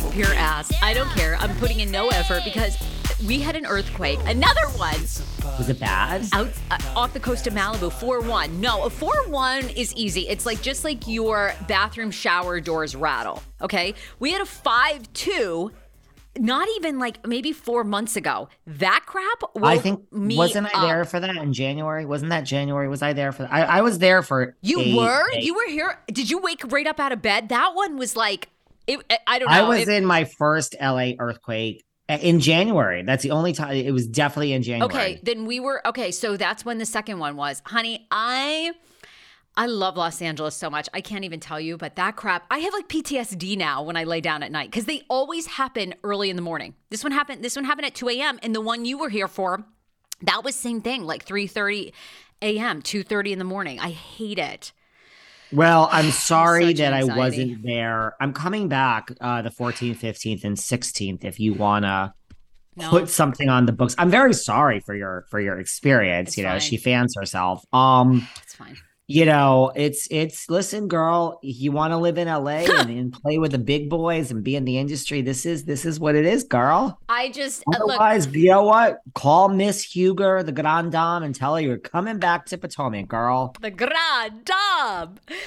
like pure ass. I don't care. I'm putting in no effort because we had an earthquake. Another one. Was it bad? Out uh, off the coast of Malibu, 4-1. No, a 4-1 is easy. It's like just like your bathroom shower doors rattle. Okay? We had a 5-2 not even like maybe four months ago. That crap. I think me wasn't I up. there for that in January? Wasn't that January? Was I there for? I, I was there for. You eight were. days. You were here. Did you wake right up out of bed? That one was like. It, I don't know. I was It- in my first LA earthquake uh, in January. That's the only time. It was definitely in January. Okay, then we were okay. So that's when the second one was, honey. I I love Los Angeles so much. I can't even tell you, but that crap. I have like PTSD now when I lay down at night because they always happen early in the morning. This one happened. This one happened at two a.m. and the one you were here for, that was same thing, like three thirty a.m., two thirty in the morning. I hate it. Well, I'm sorry that I wasn't there. I'm coming back uh the 14th, 15th, and 16th if you wanna No. put something on the books. I'm very sorry for your for your experience. It's you know, fine. she fans herself. Um, It's fine. You know, it's it's listen, girl, you want to live in LA and, and play with the big boys and be in the industry. This is this is what it is, girl. I just uh, look. Otherwise, you know what? Call Miss Huger, the Grand Dame, and tell her you're coming back to Potomac, girl. The Grand Dame.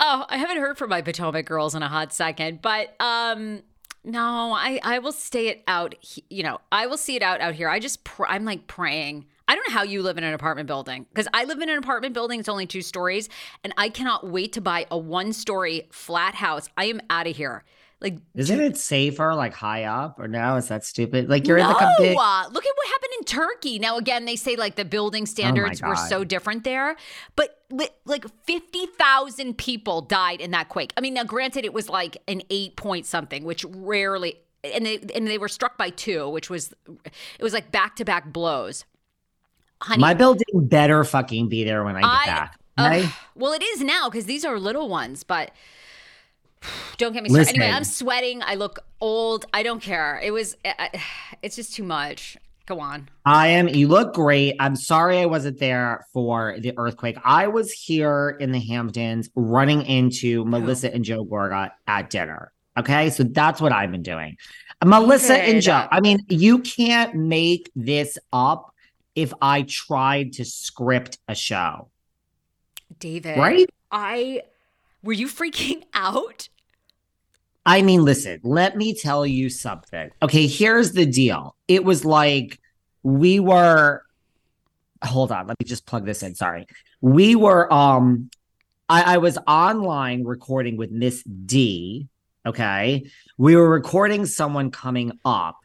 Oh, I haven't heard from my Potomac girls in a hot second, but um, no, I I will stay it out. You know, I will see it out out here. I just pr- I'm like praying. I don't know how you live in an apartment building because I live in an apartment building. It's only two stories, and I cannot wait to buy a one story flat house. I am out of here. Like, Isn't it safer like high up or no? Is that stupid? Like you're no, in a big. uh, look at what happened in Turkey. Now, again, they say like the building standards were Oh God. so different there, but li- like 50,000 people died in that quake. I mean, now granted, it was like an eight point something, which rarely, and they, and they were struck by two, which was, it was like back to back blows. Honey, My building better fucking be there when I get I- back. Okay? well, it is now because these are little ones, but don't get me started. Anyway, I'm sweating. I look old. I don't care. It was, it's just too much. Go on. I am. You look great. I'm sorry I wasn't there for the earthquake. I was here in the Hamptons running into Melissa and Joe Gorga at dinner. Okay. So that's what I've been doing. Melissa and Joe. I mean, you can't make this up if I tried to script a show, David. right? I were you freaking out? I mean, listen, let me tell you something. Okay, here's the deal. It was like we were hold on, let me just plug this in. Sorry. We were um I, I was online recording with Miss D. Okay. We were recording someone coming up,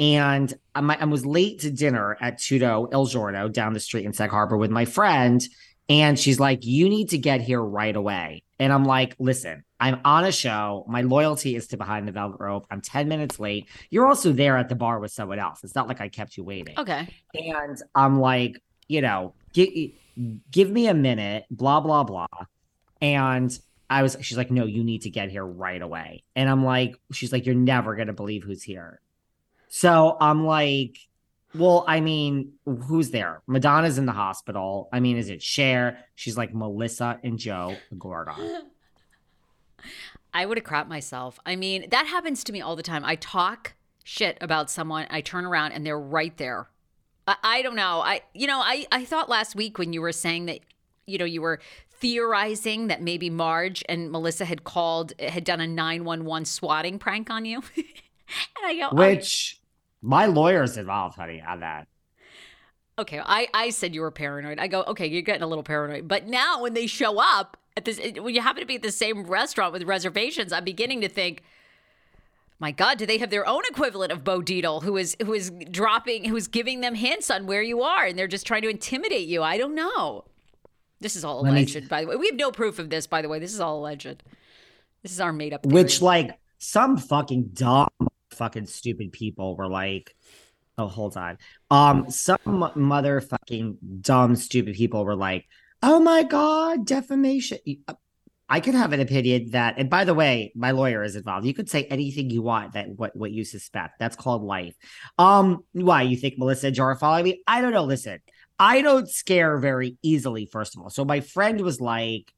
and I, I was late to dinner at Tutto Il Giorno down the street in Sag Harbor with my friend. And she's like, You need to get here right away. And I'm like, Listen, I'm on a show. My loyalty is to Behind the Velvet Rope. I'm 10 minutes late. You're also there at the bar with someone else. It's not like I kept you waiting. Okay. And I'm like, you know, give, give me a minute, blah, blah, blah. And I was, she's like, no, you need to get here right away. And I'm like, she's like, you're never going to believe who's here. So I'm like, well, I mean, who's there? Madonna's in the hospital. I mean, is it Cher? She's like Melissa and Joe Gorga. I would have crapped myself. I mean, that happens to me all the time. I talk shit about someone, I turn around and they're right there. I, I don't know. I you know, I, I thought last week when you were saying that, you know, you were theorizing that maybe Marge and Melissa had called had done a 911 swatting prank on you. and I go, oh, Which my lawyer's involved, honey, on that. Okay, I, I said you were paranoid. I go, okay, you're getting a little paranoid. But now when they show up at this, when you happen to be at the same restaurant with reservations, I'm beginning to think, my God, do they have their own equivalent of Bo Dietl, who is who is dropping, who is giving them hints on where you are, and they're just trying to intimidate you? I don't know. This is all alleged, me... by the way. We have no proof of this, by the way. This is all alleged. This is our made up. Which, like, some fucking dumb, fucking stupid people were like, oh, hold on. Um, some motherfucking dumb, stupid people were like, oh my God, defamation. Uh, I could have an opinion that, and by the way, my lawyer is involved. You could say anything you want that what what you suspect. That's called life. Um, why you think Melissa and Joe are following me? I don't know. Listen, I don't scare very easily, first of all. So my friend was like,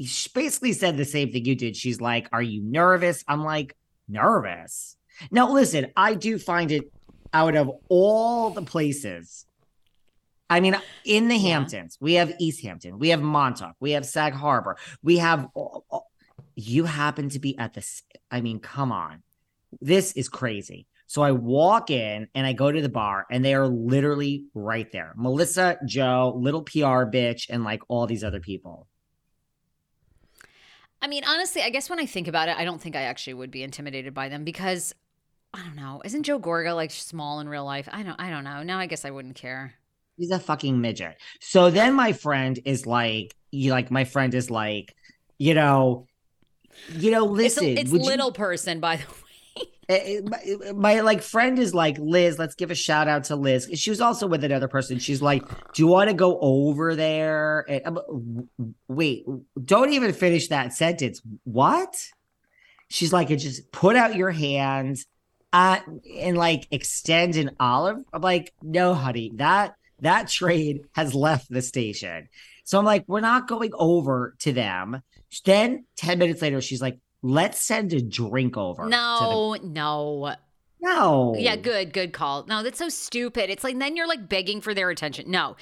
she basically said the same thing you did. She's like, Are you nervous? I'm like, Nervous. Now, listen, I do find it out of all the places. I mean, in the Hamptons, we have East Hampton, we have Montauk, we have Sag Harbor, we have. You happen to be at this. I mean, come on. This is crazy. So I walk in and I go to the bar and they are literally right there. Melissa, Joe, little PR bitch, and like all these other people. I mean, honestly, I guess when I think about it, I don't think I actually would be intimidated by them because I don't know. Isn't Joe Gorga like small in real life? I don't I don't know. Now I guess I wouldn't care. He's a fucking midget. So then my friend is like, you like my friend is like, you know, you know, listen. It's, a, it's little you, person, by the way. Eh, eh, my, my, like friend is like Liz. Let's give a shout out to Liz. She was also with another person. She's like, "Do you want to go over there?" And, um, wait, don't even finish that sentence. What? She's like, "It just put out your hands uh, and like extend an olive." I'm like, "No, honey, that that trade has left the station." So I'm like, "We're not going over to them." Then ten minutes later, she's like, let's send a drink over. No, the- no. No. Yeah, good, good call. No, that's so stupid. It's like then you're like begging for their attention. No.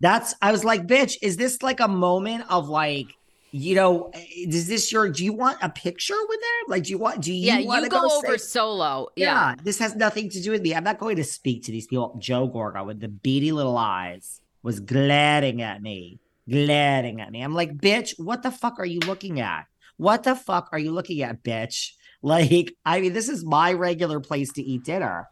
That's I was like, bitch, is this like a moment of like, you know, eh, is this your do you want a picture with them? Like do you want do you Yeah, you go, go over say, solo. Yeah. yeah. This has nothing to do with me. I'm not going to speak to these people. Joe Gorga with the beady little eyes was glaring at me. Glaring at me. I'm like, bitch, what the fuck are you looking at? What the fuck are you looking at, bitch? Like, I mean, this is my regular place to eat dinner.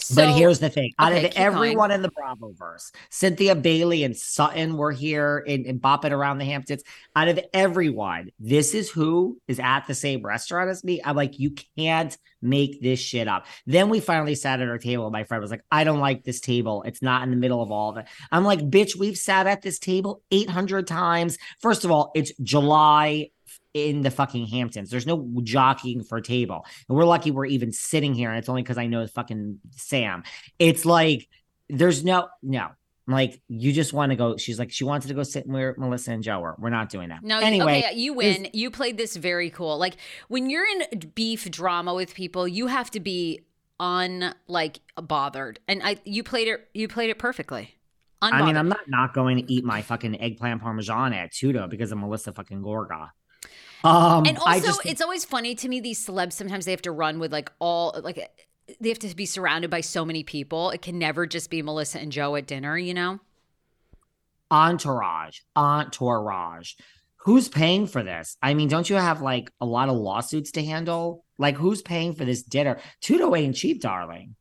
So, but here's the thing: out okay, of everyone going. in the Bravoverse, Cynthia Bailey and Sutton were here and, and bopping around the Hamptons. Out of everyone, this is who is at the same restaurant as me. I'm like, you can't make this shit up. Then we finally sat at our table. My friend was like, I don't like this table. It's not in the middle of all of it. I'm like, bitch, we've sat at this table 800 times. First of all, it's July in the fucking Hamptons. There's no jockeying for a table. And we're lucky we're even sitting here. And it's only because I know fucking Sam. It's like, there's no, no. Like you just want to go. She's like she wanted to go sit where Melissa and Joe were. We're not doing that. No, anyway, okay, you win. You played this very cool. Like when you're in beef drama with people, you have to be un like bothered. And I, you played it. You played it perfectly. Unbothered. I mean, I'm not not going to eat my fucking eggplant parmesan at Tutto because of Melissa fucking Gorga. Um, and also, just, it's always funny to me these celebs sometimes they have to run with like all like they have to be surrounded by so many people. It can never just be Melissa and Joe at dinner, you know? Entourage, entourage. Who's paying for this? I mean, don't you have like a lot of lawsuits to handle? Like, who's paying for this dinner? Tutto ain't cheap, darling.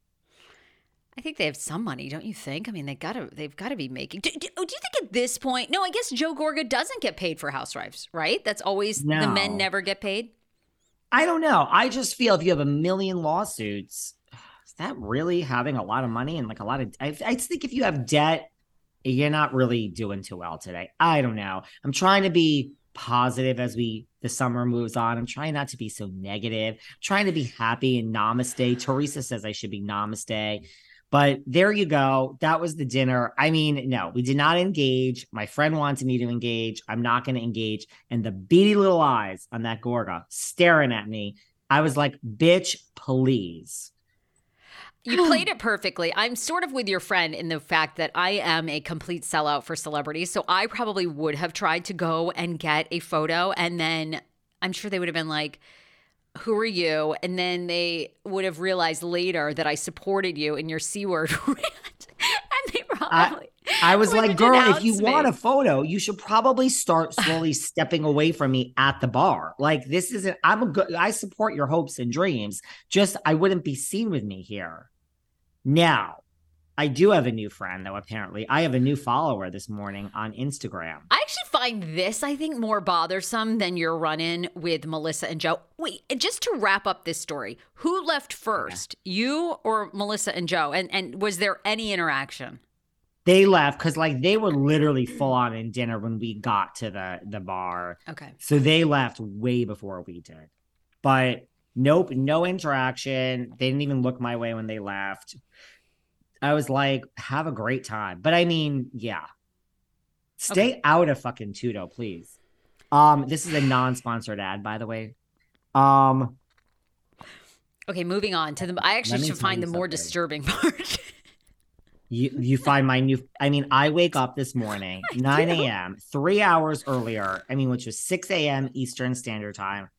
I think they have some money, don't you think? I mean, they gotta they've got to be making. Do, do, oh, do, you think at this point? No, I guess Joe Gorga doesn't get paid for Housewives, right? That's always no. the men never get paid. I don't know. I just feel if you have a million lawsuits, is that really having a lot of money and like a lot of? I, I think if you have debt, you're not really doing too well today. I don't know. I'm trying to be positive as we the summer moves on. I'm trying not to be so negative. I'm trying to be happy and namaste. Teresa says I should be namaste. But there you go. That was the dinner. I mean, no, we did not engage. My friend wanted me to engage. I'm not going to engage. And the beady little eyes on that Gorga staring at me. I was like, bitch, please. You played it perfectly. I'm sort of with your friend in the fact that I am a complete sellout for celebrities. So I probably would have tried to go and get a photo. And then I'm sure they would have been like, who are you? And then they would have realized later that I supported you in your C word rant. and they probably. I, I was like, girl, if you me. want a photo, you should probably start slowly stepping away from me at the bar. Like, this isn't, I'm a good, I support your hopes and dreams. Just, I wouldn't be seen with me here. Now, I do have a new friend, though, apparently. I have a new follower this morning on Instagram. I actually find this, I think, more bothersome than your run in with Melissa and Joe. Wait, just to wrap up this story, who left first, okay. you or Melissa and Joe? And, and was there any interaction? They left because, like, they were literally full on in dinner when we got to the, the bar. Okay. So they left way before we did. But nope, no interaction. They didn't even look my way when they left. I was like, have a great time. But I mean, yeah. Stay okay. out of fucking Tutto, please. Um, this is a non-sponsored ad, by the way. Um Okay, moving on to the I actually should find the more disturbing part. you you find my new I mean, I wake up this morning, 9 a.m., three hours earlier. I mean, which was 6 a.m. Eastern Standard Time.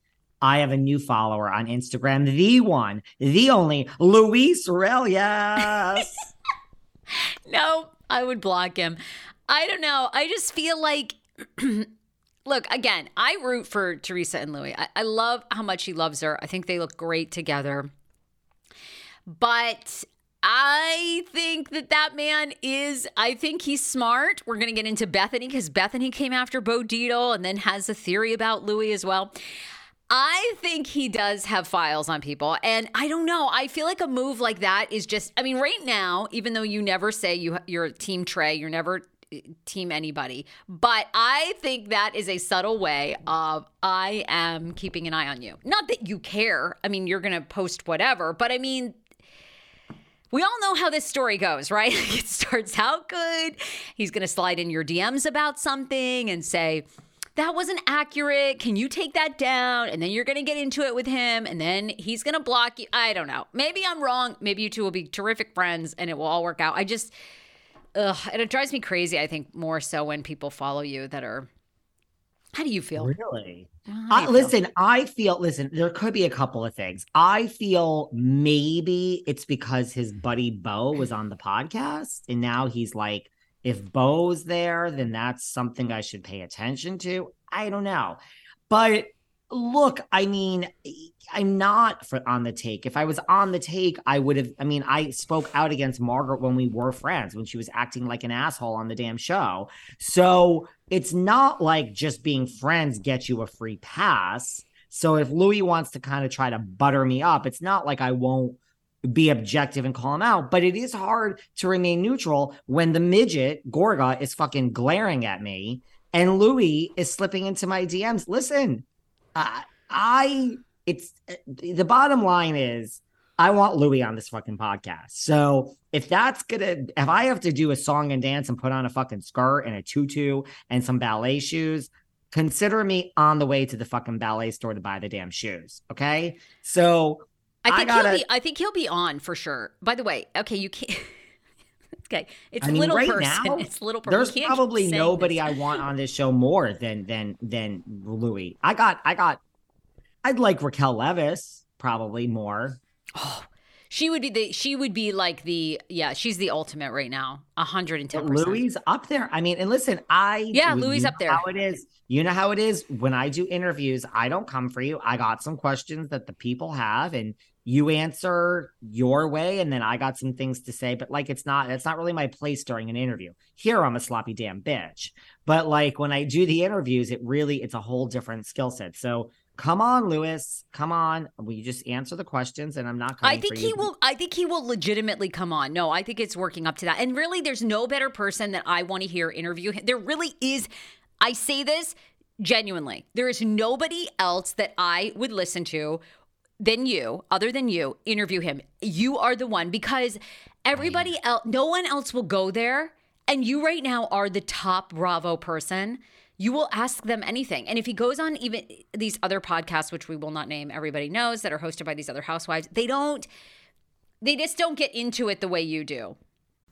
I have a new follower on Instagram, the one, the only Luis Ruelas. no, I would block him. I don't know. I just feel like look, again, I root for Teresa and Louis. I, I, love how much he loves her. I think they look great together. But I think that that man is, I think he's smart. We're going to get into Bethenny because Bethenny came after Bo Dietl and then has a theory about Louis as well. I think he does have files on people. And I don't know. I feel like a move like that is just, I mean, right now, even though you never say you, you're team Trey, you're never eh, team anybody. But I think that is a subtle way of I am keeping an eye on you. Not that you care. I mean, you're going to post whatever, but I mean, we all know how this story goes, right? it starts out good. He's going to slide in your DMs about something and say, that wasn't accurate. Can you take that down? And then you're going to get into it with him, and then he's going to block you. I don't know. Maybe I'm wrong. Maybe you two will be terrific friends and it will all work out. I just, ugh, and it drives me crazy, I think, more so when people follow you that are. How do you feel? Really? Uh, listen, feel? I feel, listen, there could be a couple of things. I feel maybe it's because his buddy Bo was on the podcast and now he's like, if Bo's there, then that's something I should pay attention to. I don't know. But look, I mean, I'm not for, on the take. If I was on the take, I would have. I mean, I spoke out against Margaret when we were friends, when she was acting like an asshole on the damn show. So it's not like just being friends gets you a free pass. So if Louis wants to kind of try to butter me up, it's not like I won't be objective and call him out. But it is hard to remain neutral when the midget Gorga is fucking glaring at me and Louis is slipping into my DMs. Listen, I, I it's the bottom line is I want Louis on this fucking podcast. So if that's gonna, if I have to do a song and dance and put on a fucking skirt and a tutu and some ballet shoes, consider me on the way to the fucking ballet store to buy the damn shoes. Okay. So I think I gotta, he'll be. I think he'll be on for sure. By the way, okay, you can't. okay, it's I mean, little right person. Now, it's little person. There's probably nobody this. I want on this show more than than than Louis. I got. I got. I'd like Raquel Leviss probably more. Oh, She would be the she would be like the yeah, she's the ultimate right now. 110%. Louis up there. I mean, and listen, I Yeah, Louis up there. How it is. You know how it is when I do interviews, I don't come for you. I got some questions that the people have and you answer your way and then I got some things to say, but like it's not it's not really my place during an interview. Here I'm a sloppy damn bitch. But like when I do the interviews, it really it's a whole different skill set. So come on, Lewis. come on. We just answer the questions? And I'm not. I think he will. I think he will legitimately come on. No, I think it's working up to that. And really, there's no better person that I want to hear interview him. There really is. I say this genuinely. There is nobody else that I would listen to than you, other than you, interview him. You are the one because everybody else, no one else will go there. And you right now are the top Bravo person you will ask them anything. And if he goes on even these other podcasts, which we will not name, everybody knows that are hosted by these other housewives, they don't, they just don't get into it the way you do.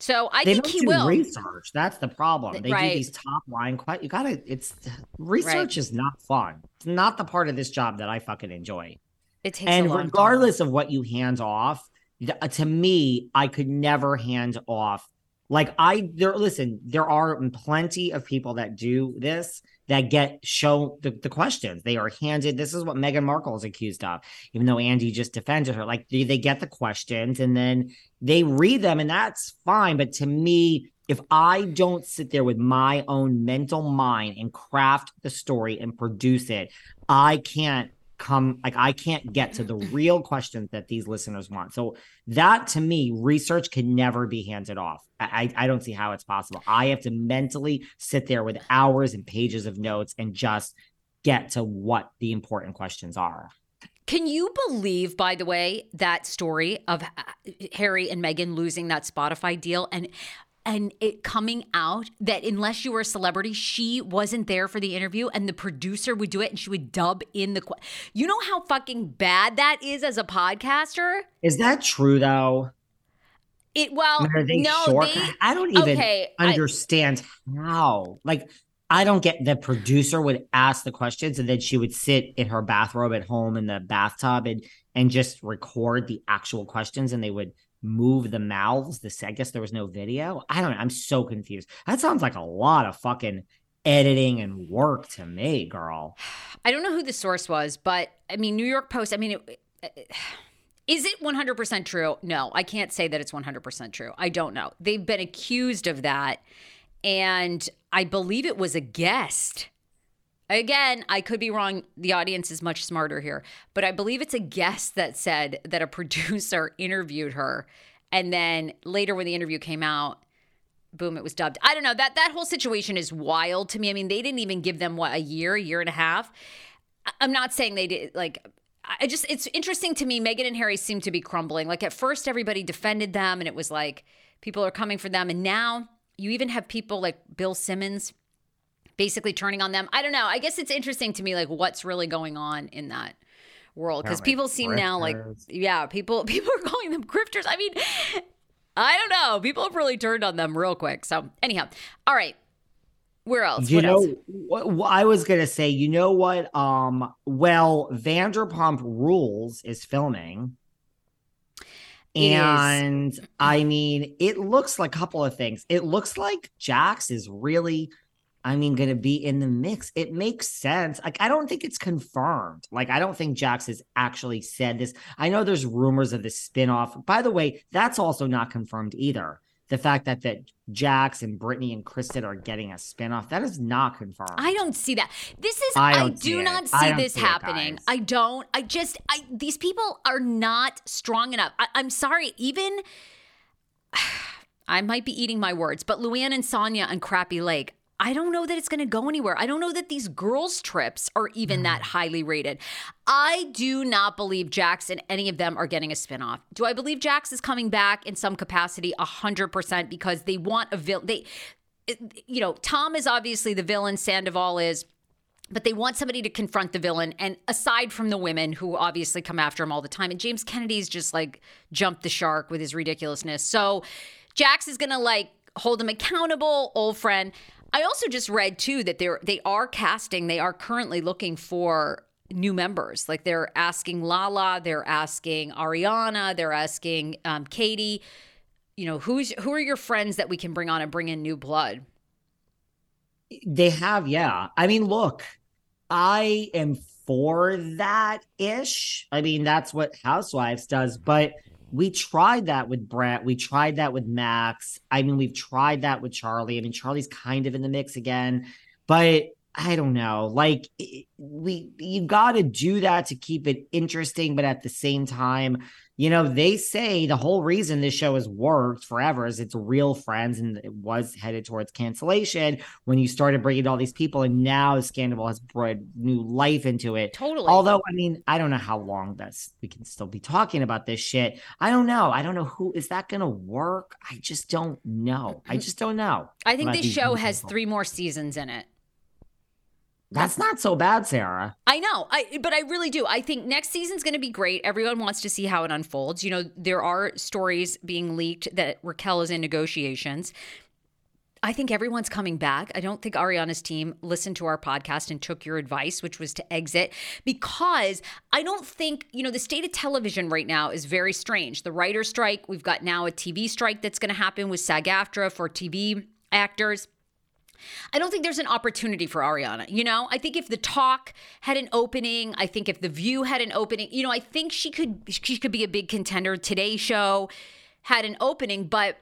So I they think don't he do will. research. That's the problem. They Right. do these top line questions. You gotta. It's research Right. is not fun. It's not the part of this job that I fucking enjoy. It takes a and long time. regardless of what you hand off, to me, I could never hand off. Like I there. Listen, there are plenty of people that do this that get show the, the questions. They are handed. This is what Meghan Markle is accused of, even though Andy just defended her. Like they, they get the questions and then they read them, and that's fine. But to me, if I don't sit there with my own mental mind and craft the story and produce it, I can't come like I can't get to the real questions that these listeners want. So that to me, research can never be handed off. I, I don't see how it's possible. I have to mentally sit there with hours and pages of notes and just get to what the important questions are. Can you believe, by the way, that story of uh, Harry and Meghan losing that Spotify deal and and it coming out that unless you were a celebrity, she wasn't there for the interview, and the producer would do it, and she would dub in the. que- You know how fucking bad that is as a podcaster. Is that true though? It well, they no, they. I don't even Okay, I- understand how. Like, I don't get the producer would ask the questions and then she would sit in her bathrobe at home in the bathtub and and just record the actual questions and they would move the mouths. This I guess there was no video. I don't know. I'm so confused. That sounds like a lot of fucking editing and work to me, girl. I don't know who the source was, but I mean, New York Post. I mean, it, is it 100% true? No, I can't say that it's 100% true. I don't know. They've been accused of that. And I believe it was a guest. Again, I could be wrong. The audience is much smarter here, but I believe it's a guest that said that a producer interviewed her. And then later, when the interview came out, boom, it was dubbed. I don't know. That that whole situation is wild to me. I mean, they didn't even give them what a year, a year and a half. I'm not saying they did like I just it's interesting to me Meghan and Harry seem to be crumbling. Like at first everybody defended them and it was like people are coming for them and now you even have people like Bill Simmons basically turning on them. I don't know. I guess it's interesting to me like what's really going on in that world because people seem now like yeah, people people are calling them grifters. I mean, I don't know. People have really turned on them real quick. So anyhow, all right. Where else? You what know, else? what I was gonna say. You know what? Um, well, Vanderpump Rules is filming, It is. and I mean, it looks like a couple of things. It looks like Jax is really, I mean, gonna be in the mix. It makes sense. Like, I don't think it's confirmed. Like, I don't think Jax has actually said this. I know there's rumors of this spinoff. By the way, that's also not confirmed either. The fact that that Jax and Brittany and Kristen are getting a spinoff that is not confirmed. I don't see that. This is I I, don't see not see this see happening. guys. I don't. I just I these people are not strong enough. I, I'm sorry, even I might be eating my words, but Luann and Sonja on Crappie Lake. I don't know that it's going to go anywhere. I don't know that these girls' trips are even that mm. highly rated. I do not believe Jax and any of them are getting a spinoff. Do I believe Jax is coming back in some capacity? A hundred percent because they want a villain. They, you know, Tom is obviously the villain. Sandoval is but they want somebody to confront the villain and aside from the women who obviously come after him all the time and james kennedy's just like jumped the shark with his ridiculousness so jax is gonna like hold him accountable old friend i also just read too that they're they are casting they are currently looking for new members like they're asking lala they're asking ariana they're asking um, katie you know who's who are your friends that we can bring on and bring in new blood They have, yeah. I mean, look, I am for that ish. I mean, that's what Housewives does, but we tried that with Brett. We tried that with Max. I mean, we've tried that with Charlie. I mean, Charlie's kind of in the mix again, but I don't know. Like, we, you got to do that to keep it interesting, but at the same time, you know, they say the whole reason this show has worked forever is it's real friends and it was headed towards cancellation when you started bringing all these people and now Scandal has brought new life into it. totally Although, I mean, I don't know how long that's we can still be talking about this shit. I don't know. I don't know who is that going to work. I just don't know. I mm-hmm. just don't know. I think this show has people. three more seasons in it. That's not so bad, Sarah. I know, I but I really do. I think next season's going to be great. Everyone wants to see how it unfolds. You know, there are stories being leaked that Raquel is in negotiations. I think everyone's coming back. I don't think Ariana's team listened to our podcast and took your advice, which was to exit, because I don't think, you know, the state of television right now is very strange. The writer's strike, we've got now a TV strike that's going to happen with SAG AFTRA for TV actors. I don't think there's an opportunity for Ariana. You know, I think if the talk had an opening, I think if the view had an opening, you know, I think she could she could be a big contender. Today show had an opening, but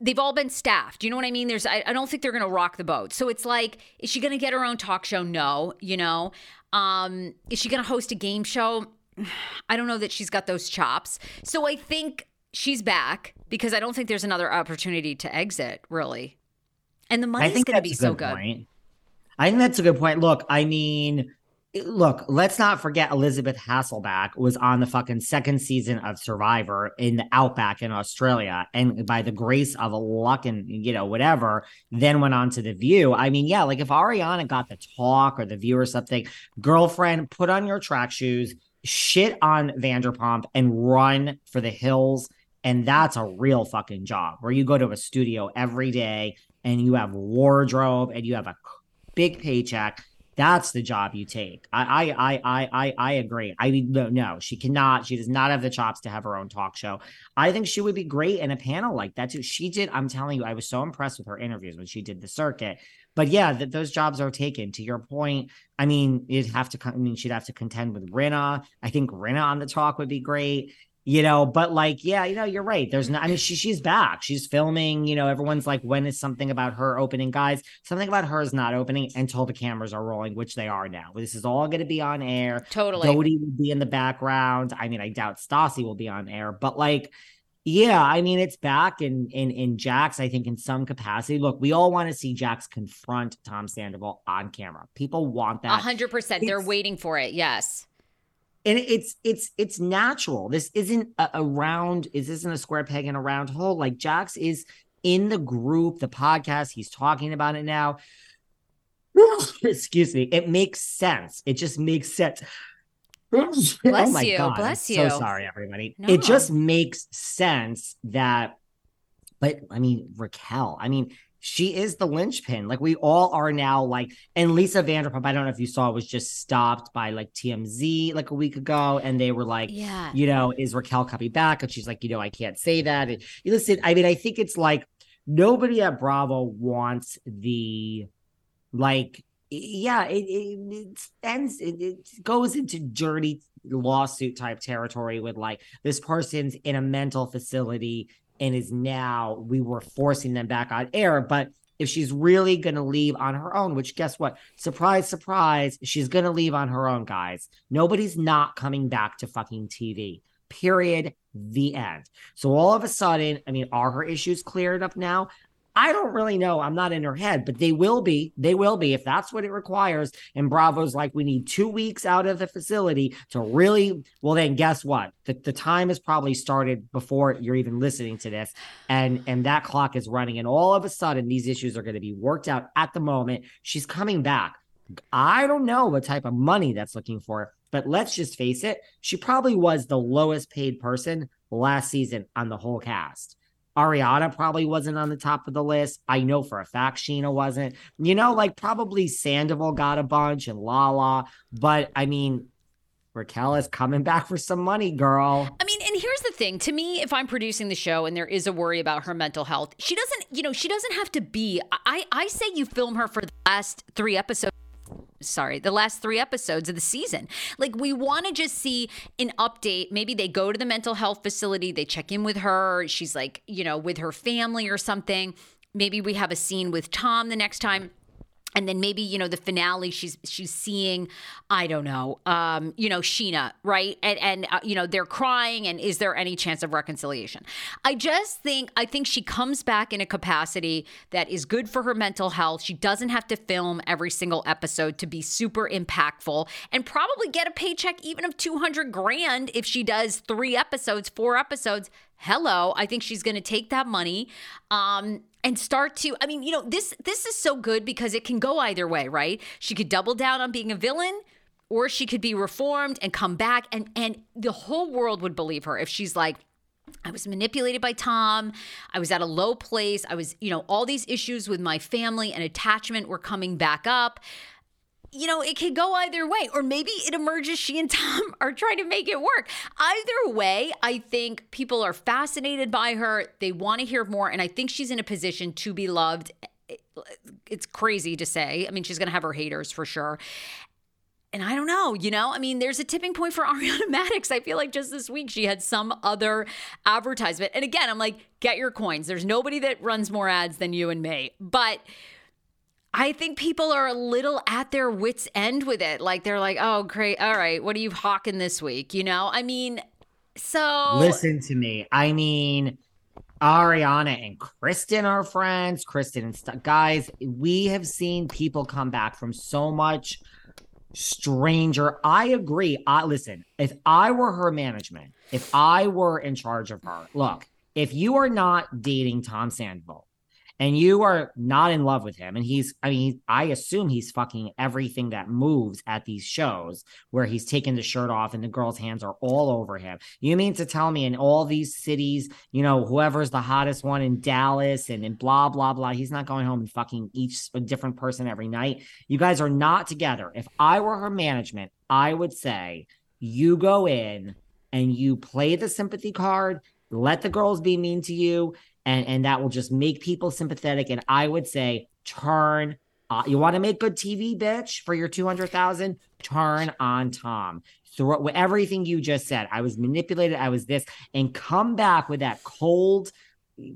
they've all been staffed. You know what I mean? There's I, I don't think they're gonna rock the boat. So it's like, is she gonna get her own talk show? No, you know. Um, is she gonna host a game show? I don't know that she's got those chops. So I think she's back because I don't think there's another opportunity to exit, really. And the money's going to be a so good good. point. I think that's a good point. Look, I mean, look, let's not forget Elizabeth Hasselbeck was on the fucking second season of Survivor in the Outback in Australia, and by the grace of luck and you know whatever, then went on to the View. I mean, yeah, like if Ariana got the talk or the View or something, girlfriend, put on your track shoes, shit on Vanderpump, and run for the hills. And that's a real fucking job where you go to a studio every day and you have wardrobe and you have a big paycheck. That's the job you take. I I I I I, agree. I mean, no, no, she cannot. She does not have the chops to have her own talk show. I think she would be great in a panel like that too. She did. I'm telling you, I was so impressed with her interviews when she did the circuit. But yeah, those jobs are taken. To your point, I mean, you'd have to. I mean, she'd have to contend with Rinna. I think Rinna on the talk would be great you know but like yeah you know you're right. There's not i mean she, she's back. She's filming you know everyone's like when is something about her opening? Guys something about her is not opening until the cameras are rolling which they are now. This is all going to be on air. Totally. Dodie will be in the background. I mean i doubt stassi will be on air but like yeah i mean it's back in in in jax i think in some capacity. Look we all want to see jax confront tom sandoval on camera. People want that. Hundred percent. They're waiting for it. Yes. And it's it's it's natural. This isn't a, a round. Is isn't a square peg in a round hole. Like Jax is in the group, the podcast. He's talking about it now. Excuse me. It makes sense. It just makes sense. Oh bless oh my you, God. bless I'm you. So sorry, everybody. No. It just makes sense that, but I mean, Raquel, I mean, she is the linchpin. Like we all are now, like, and Lisa Vanderpump, I don't know if you saw, was just stopped by like TMZ like a week ago. And they were like, Yeah. you know, is Raquel coming back? And she's like, you know, I can't say that. And you listen, I mean, I think it's like nobody at Bravo wants the like yeah it, it, it ends it, it goes into dirty lawsuit type territory with like this person's in a mental facility and is now we were forcing them back on air but if she's really going to leave on her own which guess what? Surprise surprise she's going to leave on her own guys. Nobody's not coming back to fucking tv period the end. So all of a sudden i mean are her issues cleared up now I don't really know. I'm not in her head, but they will be. They will be if that's what it requires. And Bravo's like, we need two weeks out of the facility to really. Well, then guess what? The, the time has probably started before you're even listening to this, and and that clock is running. And all of a sudden, these issues are going to be worked out at the moment. She's coming back. I don't know what type of money that's looking for, but let's just face it. She probably was the lowest paid person last season on the whole cast. Ariana probably wasn't on the top of the list. I know for a fact Scheana wasn't. You know, like probably Sandoval got a bunch and Lala, but I mean, Raquel is coming back for some money, girl. I mean, and here's the thing to me, if I'm producing the show and there is a worry about her mental health, she doesn't, you know, she doesn't have to be. I, I say you film her for the last three episodes. Sorry, the last three episodes of the season. Like, we want to just see an update. Maybe they go to the mental health facility, they check in with her. She's like, you know, with her family or something. Maybe we have a scene with Tom the next time and then maybe you know the finale she's she's seeing i don't know um you know Scheana right? And and uh, you know they're crying and is there any chance of reconciliation? I just think i think she comes back in a capacity that is good for her mental health. She doesn't have to film every single episode to be super impactful and probably get a paycheck even of 200 grand if she does 3 episodes 4 episodes. Hello i think she's going to take that money. Um and start to i mean you know this this is so good because it can go either way right she could double down on being a villain or she could be reformed and come back and and the whole world would believe her if she's like I was manipulated by Tom. I was at a low place. I was, you know, all these issues with my family and attachment were coming back up you know, it could go either way. Or maybe it emerges she and Tom are trying to make it work. Either way, I think people are fascinated by her. They want to hear more. And I think she's in a position to be loved. Eh, it's crazy to say. I mean, she's going to have her haters for sure. And I don't know, you know, I mean, there's a tipping point for Ariana Madix. I feel like just this week she had some other advertisement. And again, I'm like, get your coins. There's nobody that runs more ads than you and me. But I think people are a little at their wits' end with it. Like they're like, oh, great. All right. What are you hawking this week? You know, I mean, so. Listen to me. I mean, Ariana and Kristen are friends. Kristen and st- guys, we have seen people come back from so much stranger. I agree. I listen, if I were her management, if I were in charge of her, look, if you are not dating Tom Sandoval and you are not in love with him, and he's, I mean, I assume he's fucking everything that moves at these shows where he's taking the shirt off and the girl's hands are all over him. You mean to tell me in all these cities, you know, whoever's the hottest one in Dallas and in blah, blah, blah, he's not going home and fucking each a different person every night. You guys are not together. If I were her management, I would say you go in and you play the sympathy card, let the girls be mean to you and and that will just make people sympathetic. And I would say turn. Uh, you want to make good TV, bitch, for your two hundred thousand? Turn on Tom. Throw everything you just said. I was manipulated. I was this, and come back with that cold,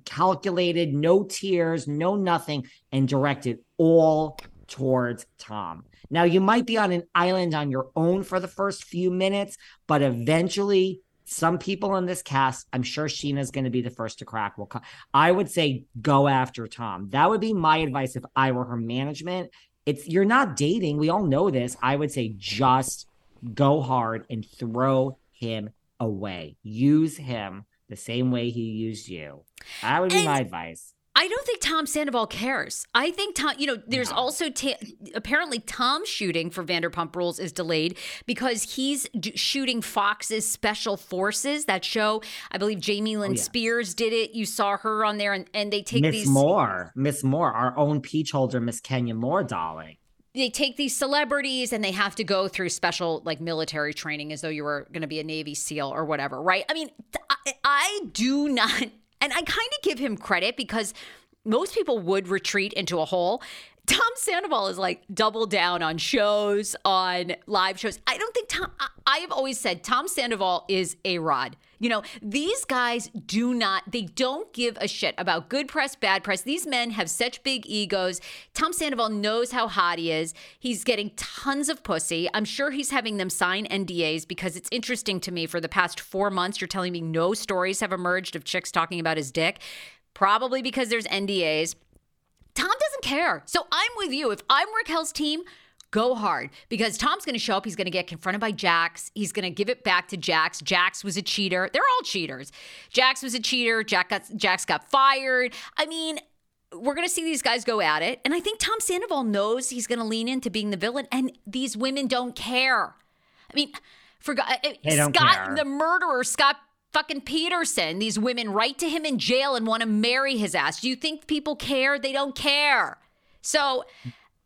calculated, no tears, no nothing, and direct it all towards Tom. Now you might be on an island on your own for the first few minutes, but eventually some people in this cast, I'm sure Scheana's going to be the first to crack. Will co- I would say go after Tom. That would be my advice if I were her management. It's you're not dating. We all know this. I would say just go hard and throw him away. Use him the same way he used you. That would be And- my advice. I don't think Tom Sandoval cares. I think Tom, you know, there's no. also ta- apparently Tom's shooting for Vanderpump Rules is delayed because he's d- shooting Fox's Special Forces, that show. I believe Jamie Lynn oh, yeah. Spears did it. You saw her on there, and, and they take these Miss these. Moore, Miss Moore, our own peach holder, Miss Kenya Moore, darling they take these celebrities and they have to go through special like military training as though you were going to be a Navy SEAL or whatever, right? I mean, I, I do not and I kind of give him credit because most people would retreat into a hole. Tom Sandoval is like double down on shows, on live shows. I don't think Tom, I, have always said Tom Sandoval is a rod. You know, these guys do not, they don't give a shit about good press, bad press. These men have such big egos. Tom Sandoval knows how hot he is. He's getting tons of pussy. I'm sure he's having them sign NDAs because it's interesting to me for the past four months, you're telling me no stories have emerged of chicks talking about his dick. Probably because there's NDAs. Tom care. So I'm with you. If I'm Raquel's team, go hard because Tom's going to show up. He's going to get confronted by Jax. He's going to give it back to Jax. Jax was a cheater. They're all cheaters. Jax was a cheater. Jack got, Jax got fired. I mean, we're going to see these guys go at it. And I think Tom Sandoval knows he's going to lean into being the villain. And these women don't care. I mean, forgot uh, uh, Scott, care. the murderer, Scott fucking Peterson. These women write to him in jail and want to marry his ass. Do you think people care? They don't care. So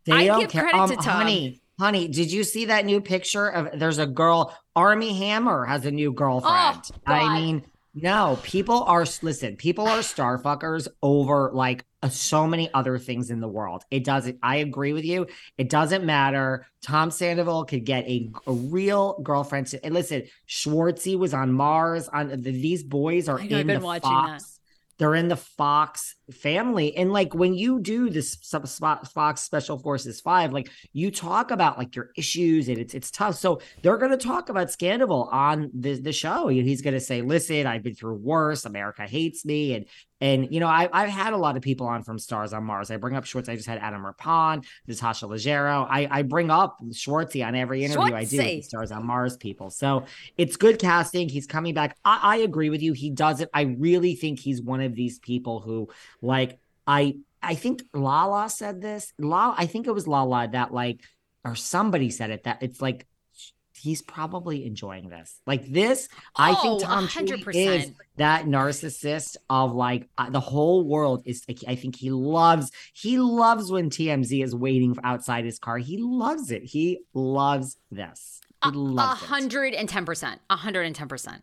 they I give care. credit um, to Tom. Honey, honey, did you see that new picture of there's a girl, Armie Hammer has a new girlfriend. Oh, I mean, no, people are listen, people are star fuckers over like so many other things in the world. It doesn't I agree with you. It doesn't matter. Tom Sandoval could get a, a real girlfriend. And listen, Schwartzy was on Mars. On the, these boys are in the Fox. That they're in the Fox family. And like when you do this Fox Special Forces 5, like you talk about like your issues and it's it's tough. So they're going to talk about Scandival on the, the show. He's going to say, listen, I've been through worse. America hates me. And and you know, I, I've had a lot of people on from Stars on Mars. I bring up Schwartz. I just had Adam Rippon, Natasha Leggero. I, I bring up Schwartzy on every interview Schwartzy. I do with Stars on Mars people. So it's good casting. He's coming back. I, I agree with you. He doesn't I really think he's one of these people who like I I think Lala said this. Lala, I think it was Lala that like or somebody said it that it's like he's probably enjoying this. Like this, oh, I think Tom 100%. is that narcissist of like uh, the whole world is. Like, I think he loves he loves when TMZ is waiting outside his car. He loves it. He loves this. A hundred and ten percent. A hundred and ten percent.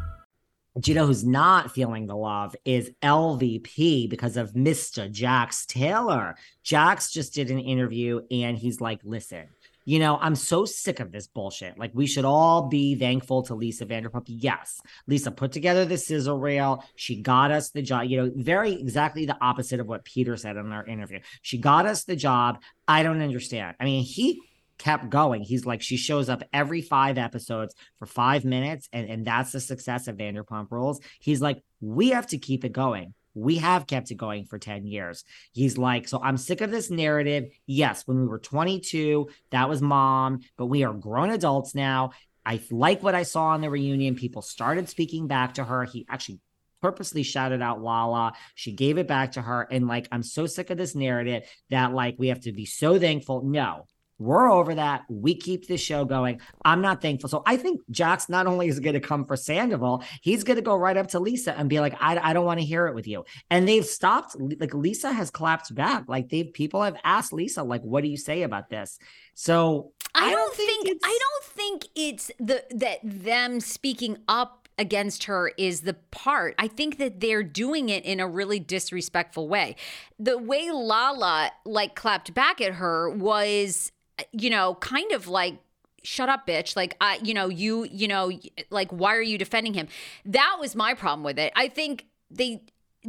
Know who's not feeling the love is LVP because of Mr. Jax Taylor. Jax just did an interview and he's like, listen, you know, I'm so sick of this bullshit. Like, we should all be thankful to Lisa Vanderpump. Yes, Lisa put together the sizzle reel. She got us the job, you know, very exactly the opposite of what Peter said in our interview. She got us the job. I don't understand. I mean, he kept going. He's like, she shows up every five episodes for five minutes, and, and that's the success of Vanderpump Rules. He's like, we have to keep it going. we have kept it going for 10 years. He's like, so I'm sick of this narrative. Yes, when we were 22, that was mom, but we are grown adults now. I like what I saw on the reunion. People started speaking back to her. He actually purposely shouted out Lala. She gave it back to her. And like, I'm so sick of this narrative that like we have to be so thankful. No, we're over that. We keep this show going. I'm not thankful. So I think Jax not only is going to come for Sandoval, he's going to go right up to Lisa and be like, I, I don't want to hear it with you. And they've stopped. Like Lisa has collapsed back. Like they've people have asked Lisa, like, what do you say about this? So I, I don't, think, think I don't think it's the that them speaking up against her is the part. I think that they're doing it in a really disrespectful way. The way Lala like clapped back at her was you know, kind of like shut up bitch. Like i you know you you know like why are you defending him? That was my problem with it. I think they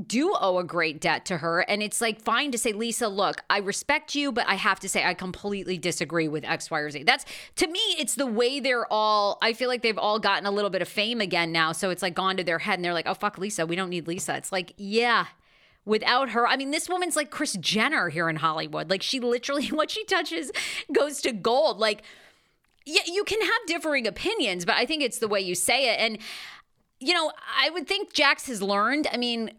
do owe a great debt to her and it's like fine to say lisa look i respect you but i have to say i completely disagree with x y or z. That's to me it's the way they're all i feel like they've all gotten a little bit of fame again now so it's like gone to their head and they're like oh fuck lisa. We don't need lisa. It's like yeah without her i mean this woman's like kris jenner here in hollywood like she literally what she touches goes to gold like yeah you can have differing opinions but i think it's the way you say it and you know i would think jax has learned i mean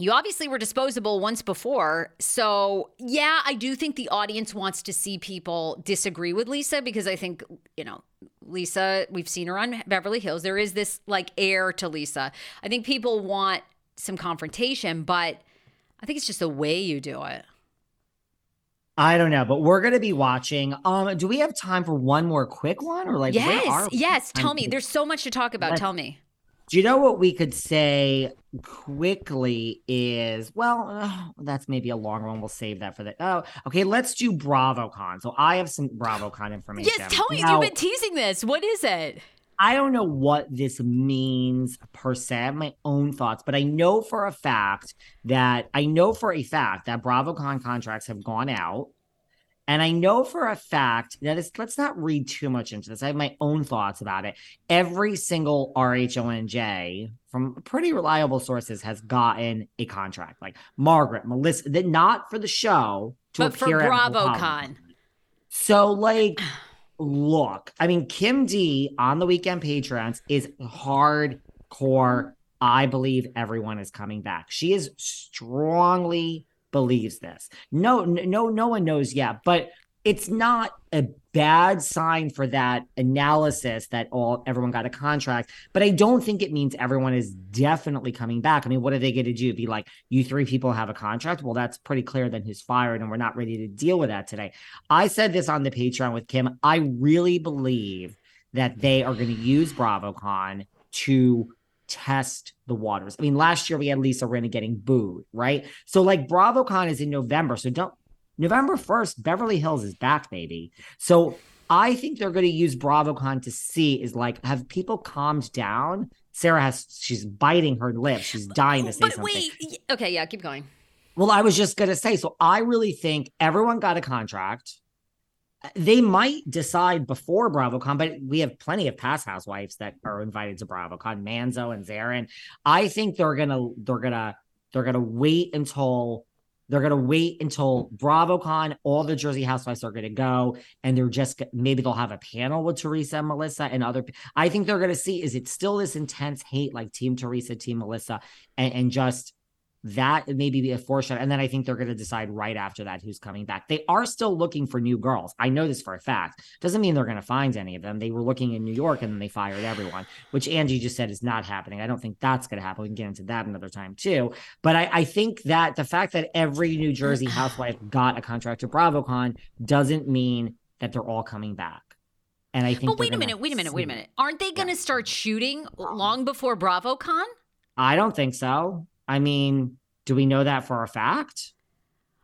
you obviously were disposable once before. So, yeah, I do think the audience wants to see people disagree with Lisa because I think, you know, Lisa, we've seen her on Beverly Hills. There is this like air to Lisa. I think people want some confrontation, but I think it's just the way you do it. I don't know, but we're gonna be watching. Um, do we have time for one more quick one, or like? Yes, yes. Tell me. There's so much to talk about. Tell me. Do you know what we could say quickly is? Well, oh, that's maybe a long one. We'll save that for the. Oh, okay. Let's do BravoCon. So I have some BravoCon information. Yes, tell me. Now, you've been teasing this. What is it? I don't know what this means per se. I have my own thoughts, but I know for a fact that I know for a fact that BravoCon contracts have gone out. And I know for a fact that it's, let's not read too much into this. I have my own thoughts about it. Every single RHONJ from pretty reliable sources has gotten a contract. Like Margaret, Melissa, that not for the show, to but for BravoCon. So, like, look, I mean, Kim D on the weekend Patreons is hardcore. I believe everyone is coming back. She is strongly believes this. No, no, no one knows yet, but it's not a bad sign for that analysis that all everyone got a contract but i don't think it means everyone is definitely coming back. I mean what are they going to do? Be like you three people have a contract? Well that's pretty clear then who's fired and we're not ready to deal with that today. I said this on the patreon with kim. I really believe that they are going to use bravocon to test the waters. I mean, last year we had Lisa Rinna getting booed, right? So like BravoCon is in November, so don't November 1st, Beverly Hills is back, baby. So I think they're going to use BravoCon to see is like, have people calmed down? Sarah has, she's biting her lip. She's dying to say but something. Wait, okay, yeah, keep going. Well, I was just going to say, so I really think everyone got a contract. They might decide before BravoCon, but we have plenty of past housewives that are invited to BravoCon, Manzo and Zarin. I think they're gonna, they're gonna, they're gonna wait until they're going to wait until BravoCon, all the Jersey Housewives are going to go, and they're just maybe they'll have a panel with Teresa and Melissa and other. I think they're going to see is it still this intense hate like Team Teresa, Team Melissa, and, and just that maybe be a foreshadow. And then I think they're going to decide right after that who's coming back. They are still looking for new girls. I know this for a fact. Doesn't mean they're going to find any of them. They were looking in New York and then they fired everyone, which Angie just said is not happening. I don't think that's going to happen. We can get into that another time too. But I, I think that the fact that every New Jersey housewife got a contract to BravoCon doesn't mean that they're all coming back. And I think. But wait a minute, wait a minute, wait a minute. Aren't they going to yeah. start shooting um, long before BravoCon? I don't think so. I mean, do we know that for a fact?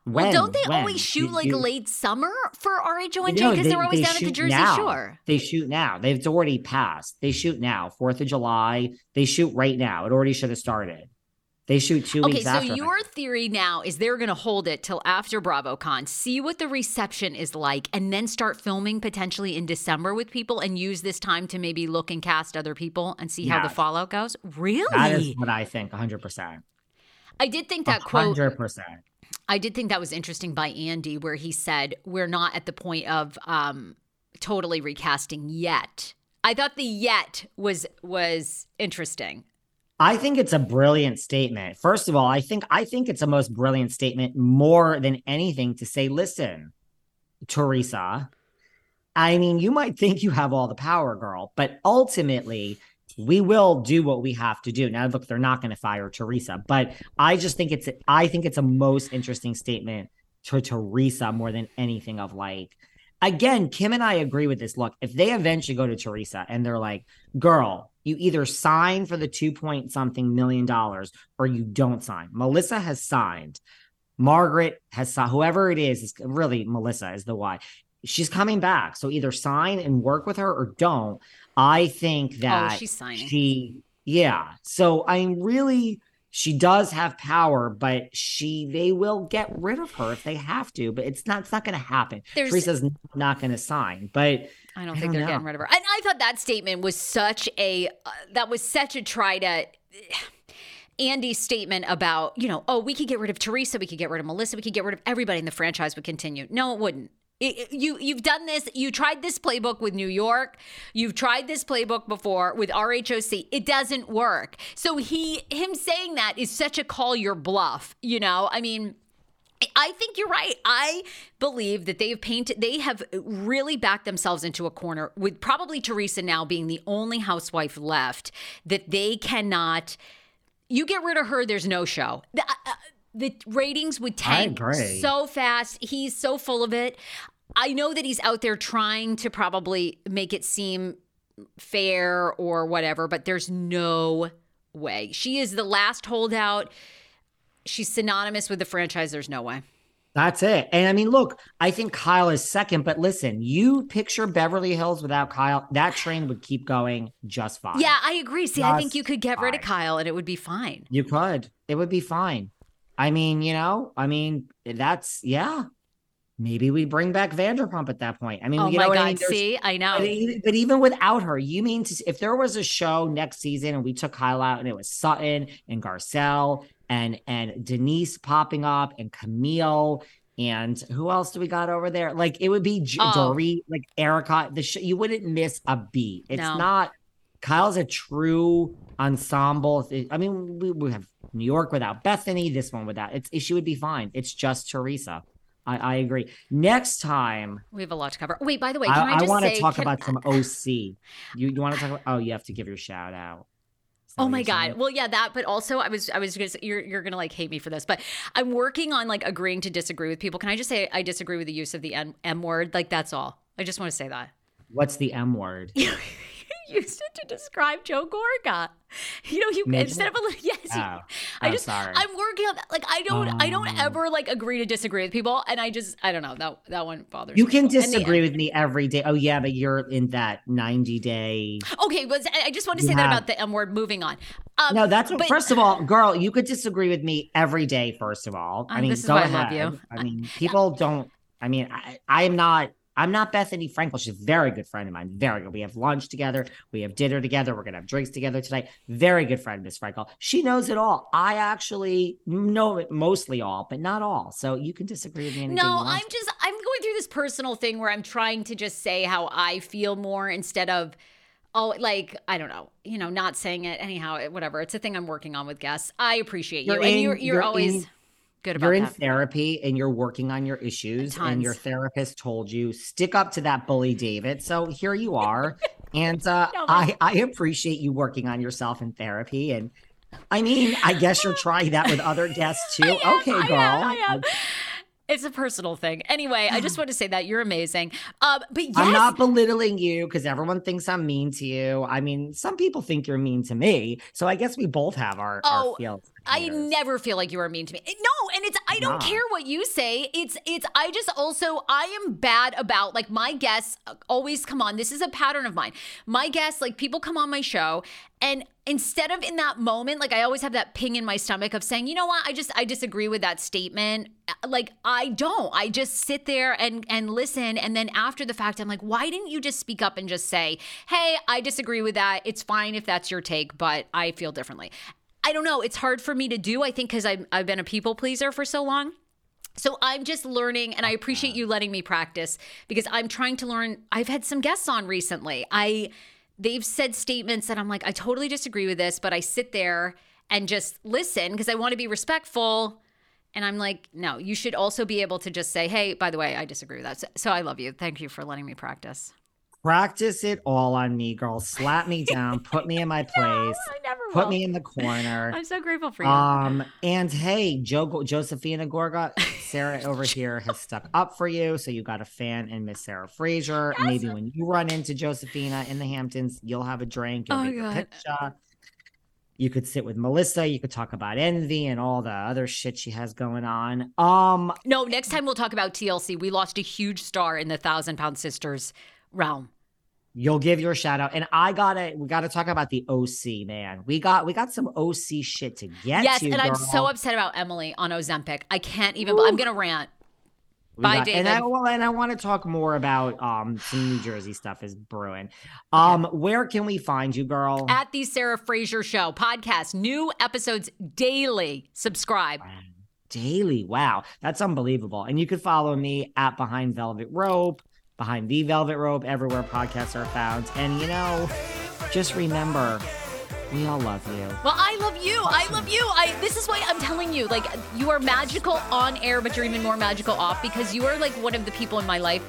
When? Well, don't they when? always shoot like you, late summer for RHONJ because they, are always they down at the Jersey now. Shore? They shoot now. They've it's already passed. They shoot now. Fourth of July. They shoot right now. It already should have started. They shoot two okay, weeks so your theory now is they're going to hold it till after BravoCon, see what the reception is like, and then start filming potentially in December with people and use this time to maybe look and cast other people and see yes. how the fallout goes. Really? That is what I think, 100%. I did think that quote. Hundred percent. I did think that was interesting by Andy, where he said we're not at the point of um, totally recasting yet. I thought the yet was was interesting. I think it's a brilliant statement. First of all, I think I think it's a most brilliant statement more than anything to say, listen, Teresa, I mean, you might think you have all the power, girl, but ultimately we will do what we have to do. Now, look, they're not going to fire Teresa, but I just think it's I think it's a most interesting statement to Teresa more than anything of like again, Kim and I agree with this. Look, if they eventually go to Teresa and they're like, girl, you either sign for the two point something million dollars or you don't sign. Melissa has signed. Margaret has signed. Whoever it is, is really Melissa is the why. She's coming back. So either sign and work with her or don't. I think that oh, she's signing. she, yeah. So I'm really, she does have power, but she, they will get rid of her if they have to. But it's not, it's not going to happen. There's- Teresa's not going to sign. But I don't I think don't they're know. getting rid of her. And I thought that statement was such a uh, that was such a try to Andy's statement about, you know, oh, we could get rid of Teresa, we could get rid of Melissa, we could get rid of everybody and the franchise would continue. No, it wouldn't. It- you you've done this. You tried this playbook with New York. You've tried this playbook before with RHOC. It doesn't work. So he him saying that is such a call your bluff. You know, I mean, I think you're right. I believe that they've painted, they have really backed themselves into a corner with probably Teresa now being the only housewife left that they cannot. You get rid of her, there's no show. Uh, uh, The, ratings would tank so fast. He's so full of it. I know that he's out there trying to probably make it seem fair or whatever, but there's no way. She is the last holdout. She's synonymous with the franchise. There's no way. That's it. And I mean, look, I think Kyle is second, but listen, you picture Beverly Hills without Kyle, that train would keep going just fine. Yeah, I agree. See, I think you could get rid of. Kyle and it would be fine. You could. It would be fine. I mean, you know, I mean, that's, yeah. Maybe we bring back Vanderpump at that point. I mean, oh you my know what God. I mean? See, I know. But, but even without her, you mean to, if there was a show next season and we took Kyle out and it was Sutton and Garcelle and and Denise popping up and Camille and who else do we got over there? Like it would be J- Oh. Dory, like Erika. The sh- you wouldn't miss a beat. It's No. not. Kyle's a true ensemble. I mean, we, we have New York without Bethenny. This one without. It's she would be fine. It's just Teresa. I, I agree. Next time, we have a lot to cover. Wait, by the way, can I, I, I want to talk can- about some OC. You you want to talk about? Oh, you have to give your shout out. Oh my god. saying? Well, yeah, that. But also, I was, I was gonna say, you're, you're gonna like hate me for this, but I'm working on like agreeing to disagree with people. Can I just say I disagree with the use of the M word? Like that's all. I just want to say that. What's the M word? Used it to describe Joe Gorga. You know, you Midget? instead of a little yes, you- Oh. I just sorry. I'm working on that. Like I don't I don't Oh. ever like agree to disagree with people, and I just I don't know that that one bothers. You can the- disagree with me every day. Oh yeah, but you're in that 90 day. Okay, but I just want to say that about the M word. Moving on. Um, No, that's what. but- first of all, girl, you could disagree with me every day. First of all, I Uh, mean, this is why I love you. I mean, people don't. I mean, I, I am not. I'm not Bethenny Frankel. She's a very good friend of mine. Very good. We have lunch together. We have dinner together. We're gonna have drinks together tonight. Very good friend, Miss Frankel. She knows it all. I actually know it mostly all, but not all. So you can disagree with me. No. I'm just I'm going through this personal thing where I'm trying to just say how I feel more instead of oh like I don't know, you know, not saying it anyhow, whatever. It's a thing I'm working on with guests. I appreciate you. You're and in- you're you're, you're always in- good You're in that. therapy and you're working on your issues, and your therapist told you stick up to that bully, David. So here you are, and uh, No, I I appreciate you working on yourself in therapy. And I mean, I guess you're trying that with other guests too. Am, okay, I girl. am, I am. It's a personal thing. Anyway, I just want to say that you're amazing. Um, but yes, I'm not belittling you because everyone thinks I'm mean to you. I mean, some people think you're mean to me. So I guess we both have our, Oh, our feels. I never feel like you are mean to me. It's I don't Nah. care what you say. It's it's I just also I am bad about like my guests uh, always come on. This is a pattern of mine. My guests like people come on my show and instead of in that moment like I always have that ping in my stomach of saying, "You know what? I just I disagree with that statement." Uh, like I don't. I just sit there and and listen and then after the fact I'm like, "Why didn't you just speak up and just say, "Hey, I disagree with that. It's fine if that's your take, but I feel differently." I don't know. It's hard for me to do. I think because I've I've been a people pleaser for so long. So I'm just learning, and I appreciate you letting me practice because I'm trying to learn. I've had some guests on recently. I they've said statements that I'm like, I totally disagree with this, but I sit there and just listen because I want to be respectful. And I'm like, no, you should also be able to just say, hey, by the way, I disagree with that. So, so I love you. Thank you for letting me practice. Practice it all on me, girl. Slap me down, put me in my place, never put me in the corner. I'm so grateful for you. Um, and hey, jo- Josephina Gorga, Sarah over here has stuck up for you. So you got a fan in Miss Sarah Fraser. Maybe when you run into Josephina in the Hamptons, you'll have a drink, you'll Oh, get a picture. You could sit with Melissa. You could talk about envy and all the other shit she has going on. Um, no, next time we'll talk about TLC. We lost a huge star in the Thousand Pound Sisters realm. you'll give your shout out, and I gotta we gotta talk about the OC man. We got we got some OC shit to get yes, to. and I'm so upset about Emily on Ozempic. I can't even. I'm gonna rant. We Bye, got- And I, David. well, and I want to talk more about um some New Jersey stuff is brewing. Um, where can we find you, girl? At the Sarah Fraser Show podcast, new episodes daily. Subscribe. Daily. Wow, that's unbelievable. And you could follow me at Behind Velvet Rope, Behind the Velvet Rope, everywhere podcasts are found. And you know, just remember, we all love you. Well, I love you. I love you. I. This is why I'm telling you. Like, you are magical on air, but you're even more magical off because you are like one of the people in my life.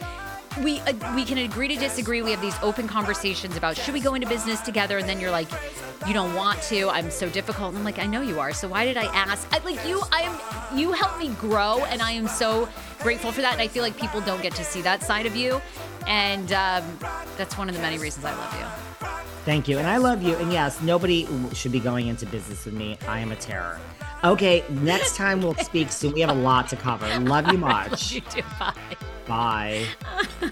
We uh, we can agree to disagree. We have these open conversations about should we go into business together, and then you're like, you don't want to. I'm so difficult. And I'm like, I know you are. So why did I ask? I like you. I am. You helped me grow, and I am so grateful for that. And I feel like people don't get to see that side of you, and um, that's one of the many reasons I love you. Thank you. And I love you. And yes, nobody should be going into business with me. I am a terror. Okay, next time we'll speak soon. We have a lot to cover. Love you much. You too. Bye. Bye.